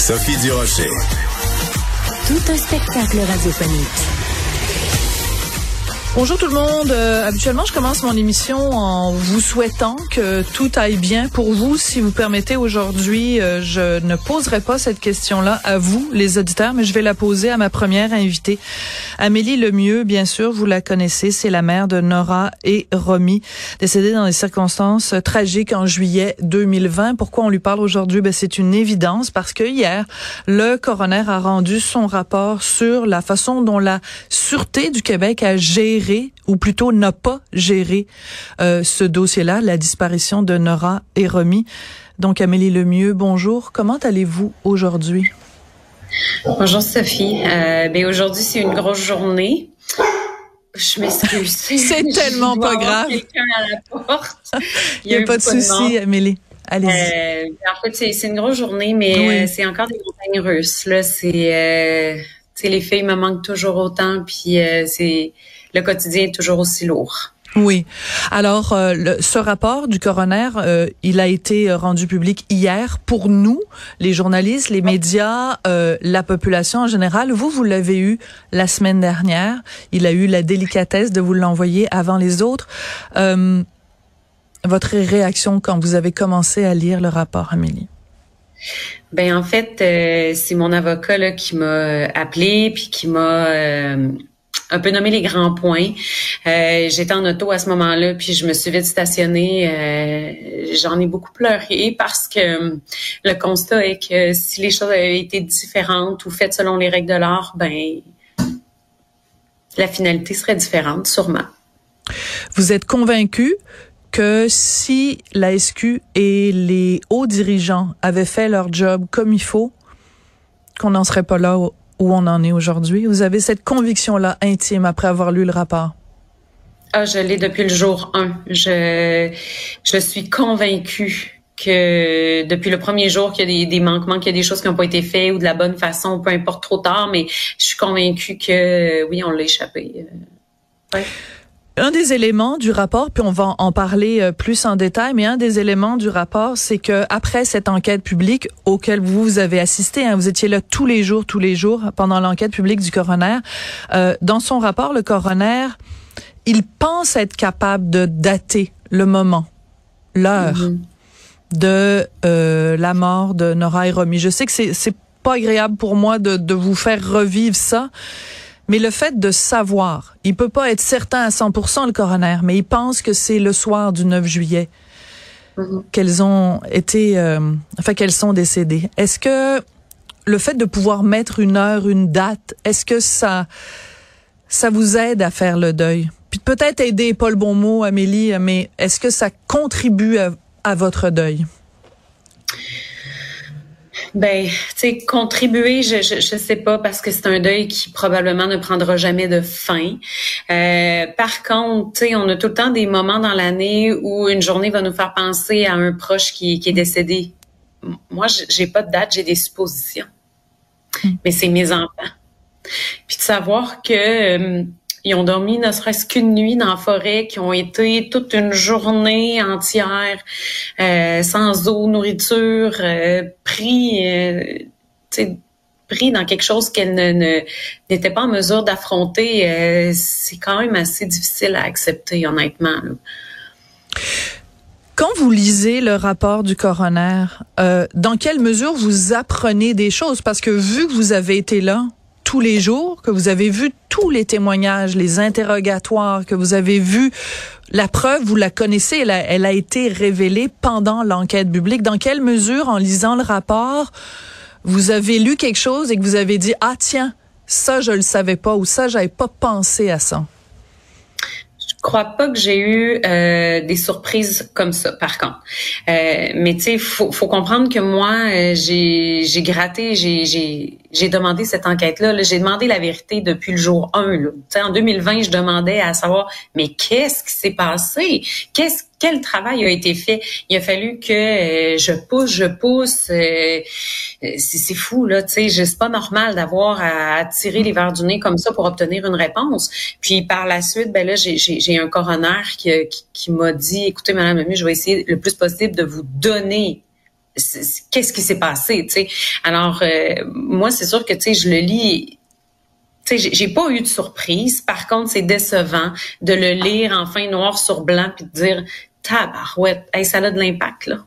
Sophie Durocher. Tout un spectacle radiophonique. Bonjour tout le monde. Euh, habituellement, je commence mon émission en vous souhaitant que tout aille bien pour vous. Si vous permettez, aujourd'hui, euh, je ne poserai pas cette question-là à vous, les auditeurs, mais je vais la poser à ma première invitée. Amélie Lemieux, bien sûr, vous la connaissez, c'est la mère de Nora et Romy, décédée dans des circonstances tragiques en juillet 2020. Pourquoi on lui parle aujourd'hui? Ben, c'est une évidence parce que hier, le coroner a rendu son rapport sur la façon dont la Sûreté du Québec a géré ou plutôt n'a pas géré euh, ce dossier-là, la disparition de Nora et Romy. Donc, Amélie Lemieux, bonjour. Comment allez-vous aujourd'hui? Bonjour, Sophie. Euh, ben, aujourd'hui, c'est une grosse journée. Je m'excuse. c'est tellement pas grave. Il n'y a, pas de souci, Amélie. Allez-y. Euh, en fait, c'est une grosse journée, mais euh, c'est encore des montagnes russes. Là, c'est, euh, les filles me manquent toujours autant, puis c'est le quotidien est toujours aussi lourd. Oui. Alors, euh, ce rapport du coroner, euh, il a été rendu public hier pour nous, les journalistes, les médias, euh, la population en général. Vous, vous l'avez eu la semaine dernière. Il a eu la délicatesse de vous l'envoyer avant les autres. votre réaction quand vous avez commencé à lire le rapport, Amélie? Ben en fait, c'est mon avocat là, qui m'a appelé puis qui m'a un peu nommer les grands points. Euh, J'étais en auto à ce moment-là, puis je me suis vite stationnée. Euh, J'en ai beaucoup pleuré parce que euh, le constat est que si les choses avaient été différentes ou faites selon les règles de l'art, ben la finalité serait différente, sûrement. Vous êtes convaincu que si la SQ et les hauts dirigeants avaient fait leur job comme il faut, qu'on n'en serait pas là où on en est aujourd'hui? Vous avez cette conviction-là intime après avoir lu le rapport? Ah, je l'ai depuis le jour 1. Je, suis convaincue que depuis le premier jour qu'il y a des, manquements, qu'il y a des choses qui n'ont pas été faites ou de la bonne façon, peu importe trop tard, mais je suis convaincue que oui, on l'a échappé. Euh. Un des éléments du rapport, puis on va en parler euh, plus en détail, mais un des éléments du rapport, c'est que après cette enquête publique auquel vous avez assisté, hein, vous étiez là tous les jours, tous les jours pendant l'enquête publique du coroner. Euh, dans son rapport, le coroner, il pense être capable de dater le moment, l'heure mm-hmm. de euh, la mort de Nora et Romy. Je sais que c'est c'est pas agréable pour moi de, de vous faire revivre ça, mais le fait de savoir, il peut pas être certain à 100% le coroner, mais il pense que c'est le soir du 9 juillet mm-hmm. qu'elles ont été, euh, enfin qu'elles sont décédées. Est-ce que le fait de pouvoir mettre une heure, une date, est-ce que ça, ça vous aide à faire le deuil? Puis peut-être aider, pas le bon mot, Amélie, mais est-ce que ça contribue à votre deuil? Ben, tu sais, contribuer, je, je, je sais pas parce que c'est un deuil qui probablement ne prendra jamais de fin. Euh, par contre, tu sais, on a tout le temps des moments dans l'année où une journée va nous faire penser à un proche qui, qui est décédé. Moi, j'ai pas de date, j'ai des suppositions. Hmm. Mais c'est mes enfants. Puis de savoir que euh, ils ont dormi ne serait-ce qu'une nuit dans la forêt, qui ont été toute une journée entière euh, sans eau, nourriture, euh, pris, euh, pris dans quelque chose qu'elles ne, pas en mesure d'affronter. Euh, c'est quand même assez difficile à accepter, honnêtement. Quand vous lisez le rapport du coroner, dans quelle mesure vous apprenez des choses? Parce que vu que vous avez été là, tous les jours, que vous avez vu tous les témoignages, les interrogatoires, que vous avez vu la preuve, vous la connaissez, elle a, elle a été révélée pendant l'enquête publique. Dans quelle mesure, en lisant le rapport, vous avez lu quelque chose et que vous avez dit ah tiens ça je le savais pas ou ça j'avais pas pensé à ça. Crois pas que j'ai eu euh, des surprises comme ça, par contre. Euh, mais tu sais, faut, faut comprendre que moi, euh, j'ai, gratté, j'ai, j'ai, j'ai demandé cette enquête-là. -là, j'ai demandé la vérité depuis le jour 1. Là. En 2020, je demandais à savoir, mais qu'est-ce qui s'est passé? Qu'est-ce quel travail a été fait? Il a fallu que euh, je pousse, je pousse. Euh, c'est fou là, tu sais, c'est pas normal d'avoir à, tirer les verres du nez comme ça pour obtenir une réponse. Puis par la suite, ben là, j'ai un coroner qui, qui, m'a dit, écoutez, Madame Lemieux, je vais essayer le plus possible de vous donner qu'est-ce qui s'est passé, tu. Alors euh, moi, c'est sûr que tu sais, je le lis j'ai pas eu de surprise. Par contre, c'est décevant de le lire enfin noir sur blanc puis de dire tabarouette, hey, ça a de l'impact là.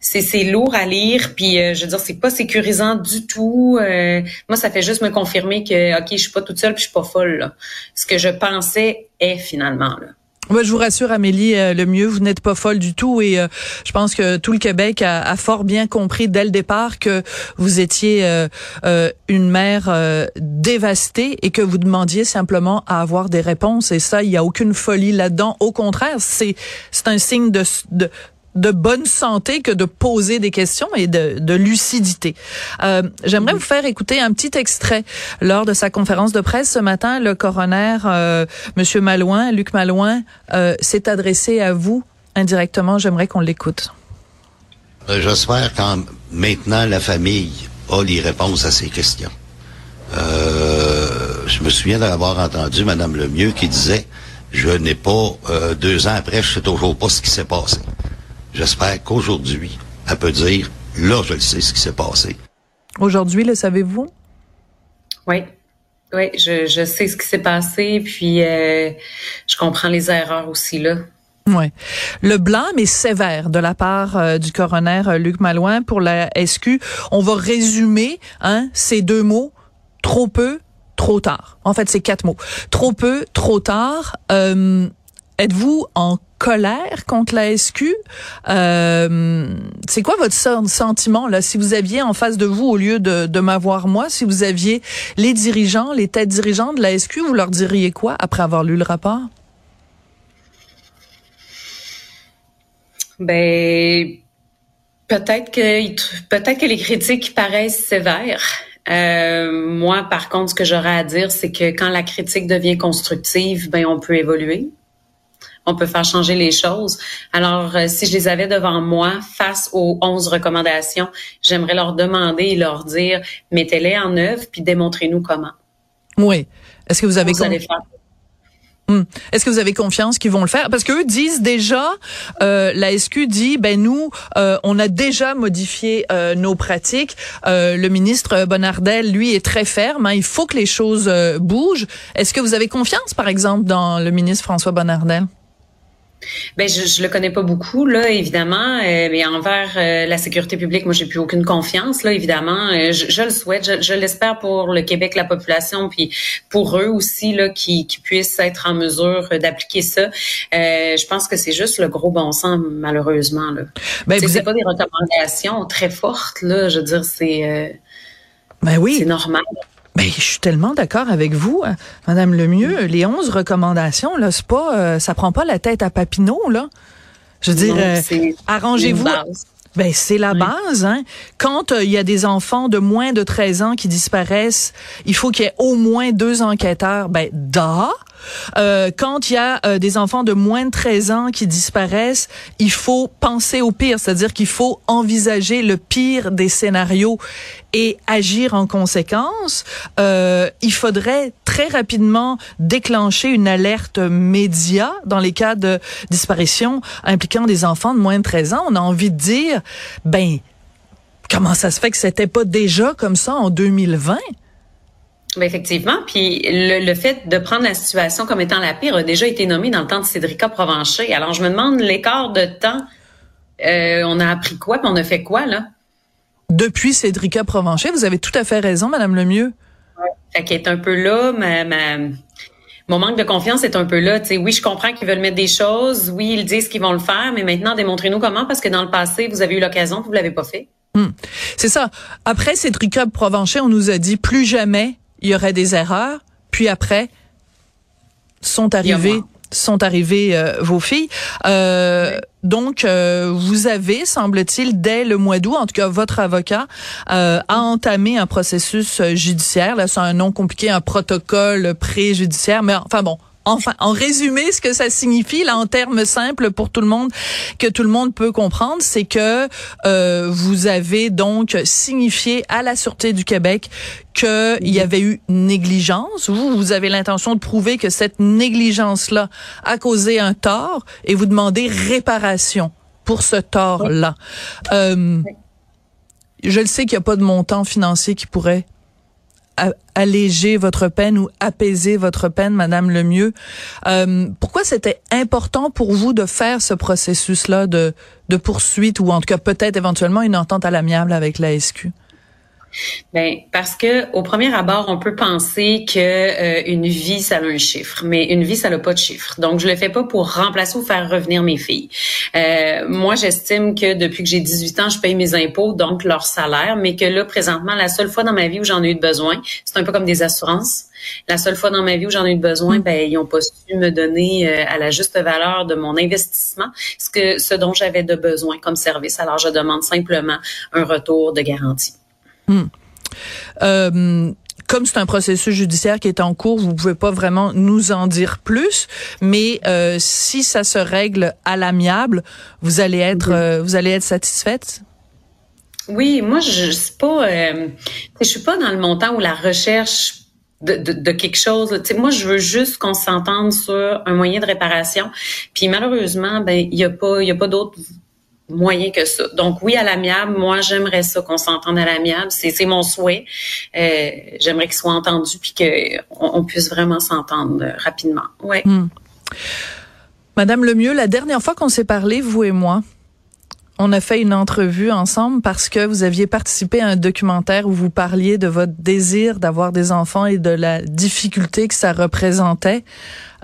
C'est c'est lourd à lire puis euh, je veux dire c'est pas sécurisant du tout. Euh, moi ça fait juste me confirmer que OK, je suis pas toute seule puis je suis pas folle là. Ce que je pensais est finalement là. Je vous rassure, Amélie, euh, le mieux, vous n'êtes pas folle du tout et euh, je pense que tout le Québec a, a, fort bien compris dès le départ que vous étiez euh, une mère dévastée et que vous demandiez simplement à avoir des réponses. Et ça, il n'y a aucune folie là-dedans. Au contraire, c'est c'est un signe de, de de bonne santé que de poser des questions et de, de lucidité. Euh, J'aimerais vous faire écouter un petit extrait. Lors de sa conférence de presse ce matin, le coroner, euh, Monsieur Malouin, Luc Malouin, euh, s'est adressé à vous indirectement. J'aimerais qu'on l'écoute. Euh, j'espère quand maintenant la famille a les réponses à ces questions. Euh, je me souviens d'avoir entendu Madame Lemieux qui disait je n'ai pas deux ans après, je sais toujours pas ce qui s'est passé. J'espère qu'aujourd'hui, elle peut dire, là, je le sais ce qui s'est passé. Aujourd'hui, le savez-vous? Oui. Oui, je, je sais ce qui s'est passé, puis euh, je comprends les erreurs aussi, là. Ouais. Le blâme est sévère de la part euh, du coroner euh, Luc Malouin pour la SQ. On va résumer hein, ces deux mots trop peu, trop tard. En fait, c'est quatre mots. Trop peu, trop tard. Êtes-vous en colère contre la SQ. Euh, c'est quoi votre sentiment là? Si vous aviez en face de vous au lieu de, m'avoir moi, si vous aviez les dirigeants, les têtes dirigeantes de la SQ, vous leur diriez quoi après avoir lu le rapport? Ben peut-être que peut-être que les critiques paraissent sévères. Euh, moi, par contre, ce que j'aurais à dire, c'est que quand la critique devient constructive, ben on peut évoluer on peut faire changer les choses. Alors, euh, si je les avais devant moi face aux 11 recommandations, j'aimerais leur demander et leur dire, mettez-les en œuvre, puis démontrez-nous comment. Oui. Est-ce que vous avez... Hmm. Est-ce que vous avez confiance qu'ils vont le faire? Parce qu'eux disent déjà, euh, la SQ dit, ben nous, euh, on a déjà modifié euh, nos pratiques. le ministre Bonnardel, lui, est très ferme. Hein. il faut que les choses bougent. Est-ce que vous avez confiance, par exemple, dans le ministre François Bonnardel? Ben je, je le connais pas beaucoup là évidemment, euh, mais envers euh, la sécurité publique, moi j'ai plus aucune confiance là évidemment. Euh, je, je, le souhaite, je, l'espère pour le Québec, la population, puis pour eux aussi là qui, qui puissent être en mesure d'appliquer ça. je pense que c'est juste le gros bon sens malheureusement là. Ben, c'est pas des recommandations très fortes là, je veux dire c'est. ben oui. C'est normal. Ben, je suis tellement d'accord avec vous, hein. Madame Lemieux. Les 11 recommandations, là, c'est pas, euh, ça prend pas la tête à Papineau, là. Je veux dire, euh, arrangez-vous. Ben c'est la base. Hein? Quand euh, il y a des enfants de moins de 13 ans qui disparaissent, il faut qu'il y ait au moins deux enquêteurs. Ben da. Euh, quand il y a euh, des enfants de moins de 13 ans qui disparaissent, il faut penser au pire, c'est-à-dire qu'il faut envisager le pire des scénarios et agir en conséquence. Euh, il faudrait très rapidement déclencher une alerte média dans les cas de disparition impliquant des enfants de moins de 13 ans. On a envie de dire, ben, comment ça se fait que c'était pas déjà comme ça en 2020? Ben, effectivement. Puis le, fait de prendre la situation comme étant la pire a déjà été nommé dans le temps de Cédrica Provencher. Alors je me demande l'écart de temps. Euh, on a appris quoi, puis on a fait quoi là? Depuis Cédrica Provencher, vous avez tout à fait raison, Madame Lemieux. Ouais. Fait qu'elle est un peu là, ma, mon manque de confiance est un peu là. oui, je comprends qu'ils veulent mettre des choses. Oui, ils disent qu'ils vont le faire, mais maintenant, démontrez-nous comment, parce que dans le passé, vous avez eu l'occasion, vous l'avez pas fait. Hmm. C'est ça. Après Cédrica Provencher, on nous a dit plus jamais il y aurait des erreurs, puis après sont arrivées sont arrivées euh, vos filles. Euh, donc, euh, vous avez, semble-t-il, dès le mois d'août, en tout cas, votre avocat a entamé un processus judiciaire. Là, c'est un nom compliqué, un protocole préjudiciaire. Mais enfin bon, enfin, en résumé, ce que ça signifie, là, en termes simples pour tout le monde, que tout le monde peut comprendre, c'est que euh, vous avez donc signifié à la Sûreté du Québec qu'il y avait eu négligence. Vous, vous avez l'intention de prouver que cette négligence-là a causé un tort et vous demandez réparation pour ce tort-là. Euh, je le sais qu'il n'y a pas de montant financier qui pourrait alléger votre peine ou apaiser votre peine, Madame Lemieux. Euh, pourquoi c'était important pour vous de faire ce processus-là de, de poursuite ou en tout cas peut-être éventuellement une entente à l'amiable avec la SQ? Ben parce que au premier abord, on peut penser que euh, une vie ça a un chiffre, mais une vie ça n'a pas de chiffre. Donc je le fais pas pour remplacer ou faire revenir mes filles. Euh, moi, j'estime que depuis que j'ai 18 ans, je paye mes impôts, donc leur salaire, mais que là présentement, la seule fois dans ma vie où j'en ai eu besoin, c'est un peu comme des assurances. La seule fois dans ma vie où j'en ai eu besoin, ben ils ont pas su me donner euh, à la juste valeur de mon investissement ce que ce dont j'avais de besoin comme service. Alors je demande simplement un retour de garantie. Hmm. Euh, comme c'est un processus judiciaire qui est en cours, vous pouvez pas vraiment nous en dire plus, mais euh, si ça se règle à l'amiable, vous allez être, euh, vous allez être satisfaite? Oui, moi je, suis pas, je suis pas dans le montant où la recherche de, de, quelque chose. moi, je veux juste qu'on s'entende sur un moyen de réparation. Puis malheureusement, ben il y a pas, il y a pas d'autres moyen que ça. Donc oui, à l'amiable, moi j'aimerais ça qu'on s'entende à l'amiable. C'est, c'est mon souhait. Euh, j'aimerais qu'il soit entendu puis qu'on on puisse vraiment s'entendre rapidement. Ouais. Hmm. Madame Lemieux, la dernière fois qu'on s'est parlé, vous et moi, on a fait une entrevue ensemble parce que vous aviez participé à un documentaire où vous parliez de votre désir d'avoir des enfants et de la difficulté que ça représentait.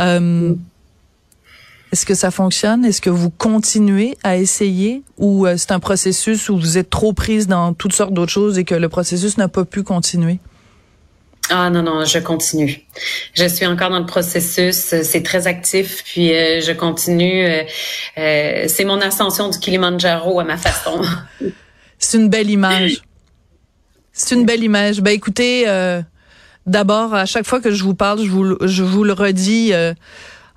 Euh, hmm. Est-ce que ça fonctionne? Est-ce que vous continuez à essayer ou euh, c'est un processus où vous êtes trop prise dans toutes sortes d'autres choses et que le processus n'a pas pu continuer? Ah non, non, je continue. Je suis encore dans le processus. C'est très actif, puis euh, je continue. Euh, c'est mon ascension du Kilimanjaro à ma façon. c'est une belle image. C'est une belle image. Ben écoutez, d'abord, à chaque fois que je vous parle, je vous, je vous le redis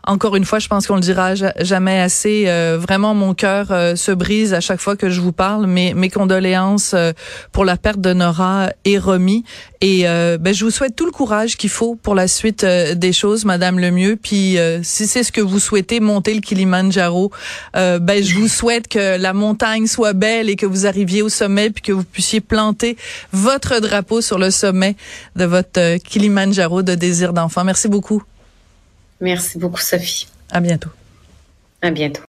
encore une fois, je pense qu'on le dira jamais assez. Euh, vraiment, mon cœur euh, se brise à chaque fois que je vous parle. Mais mes condoléances euh, pour la perte de Nora et Romy. Et ben, je vous souhaite tout le courage qu'il faut pour la suite des choses, Madame Lemieux. Puis, si c'est ce que vous souhaitez, monter le Kilimanjaro, ben, je vous souhaite que la montagne soit belle et que vous arriviez au sommet, puis que vous puissiez planter votre drapeau sur le sommet de votre Kilimanjaro de désir d'enfant. Merci beaucoup. Merci beaucoup, Sophie. À bientôt. À bientôt.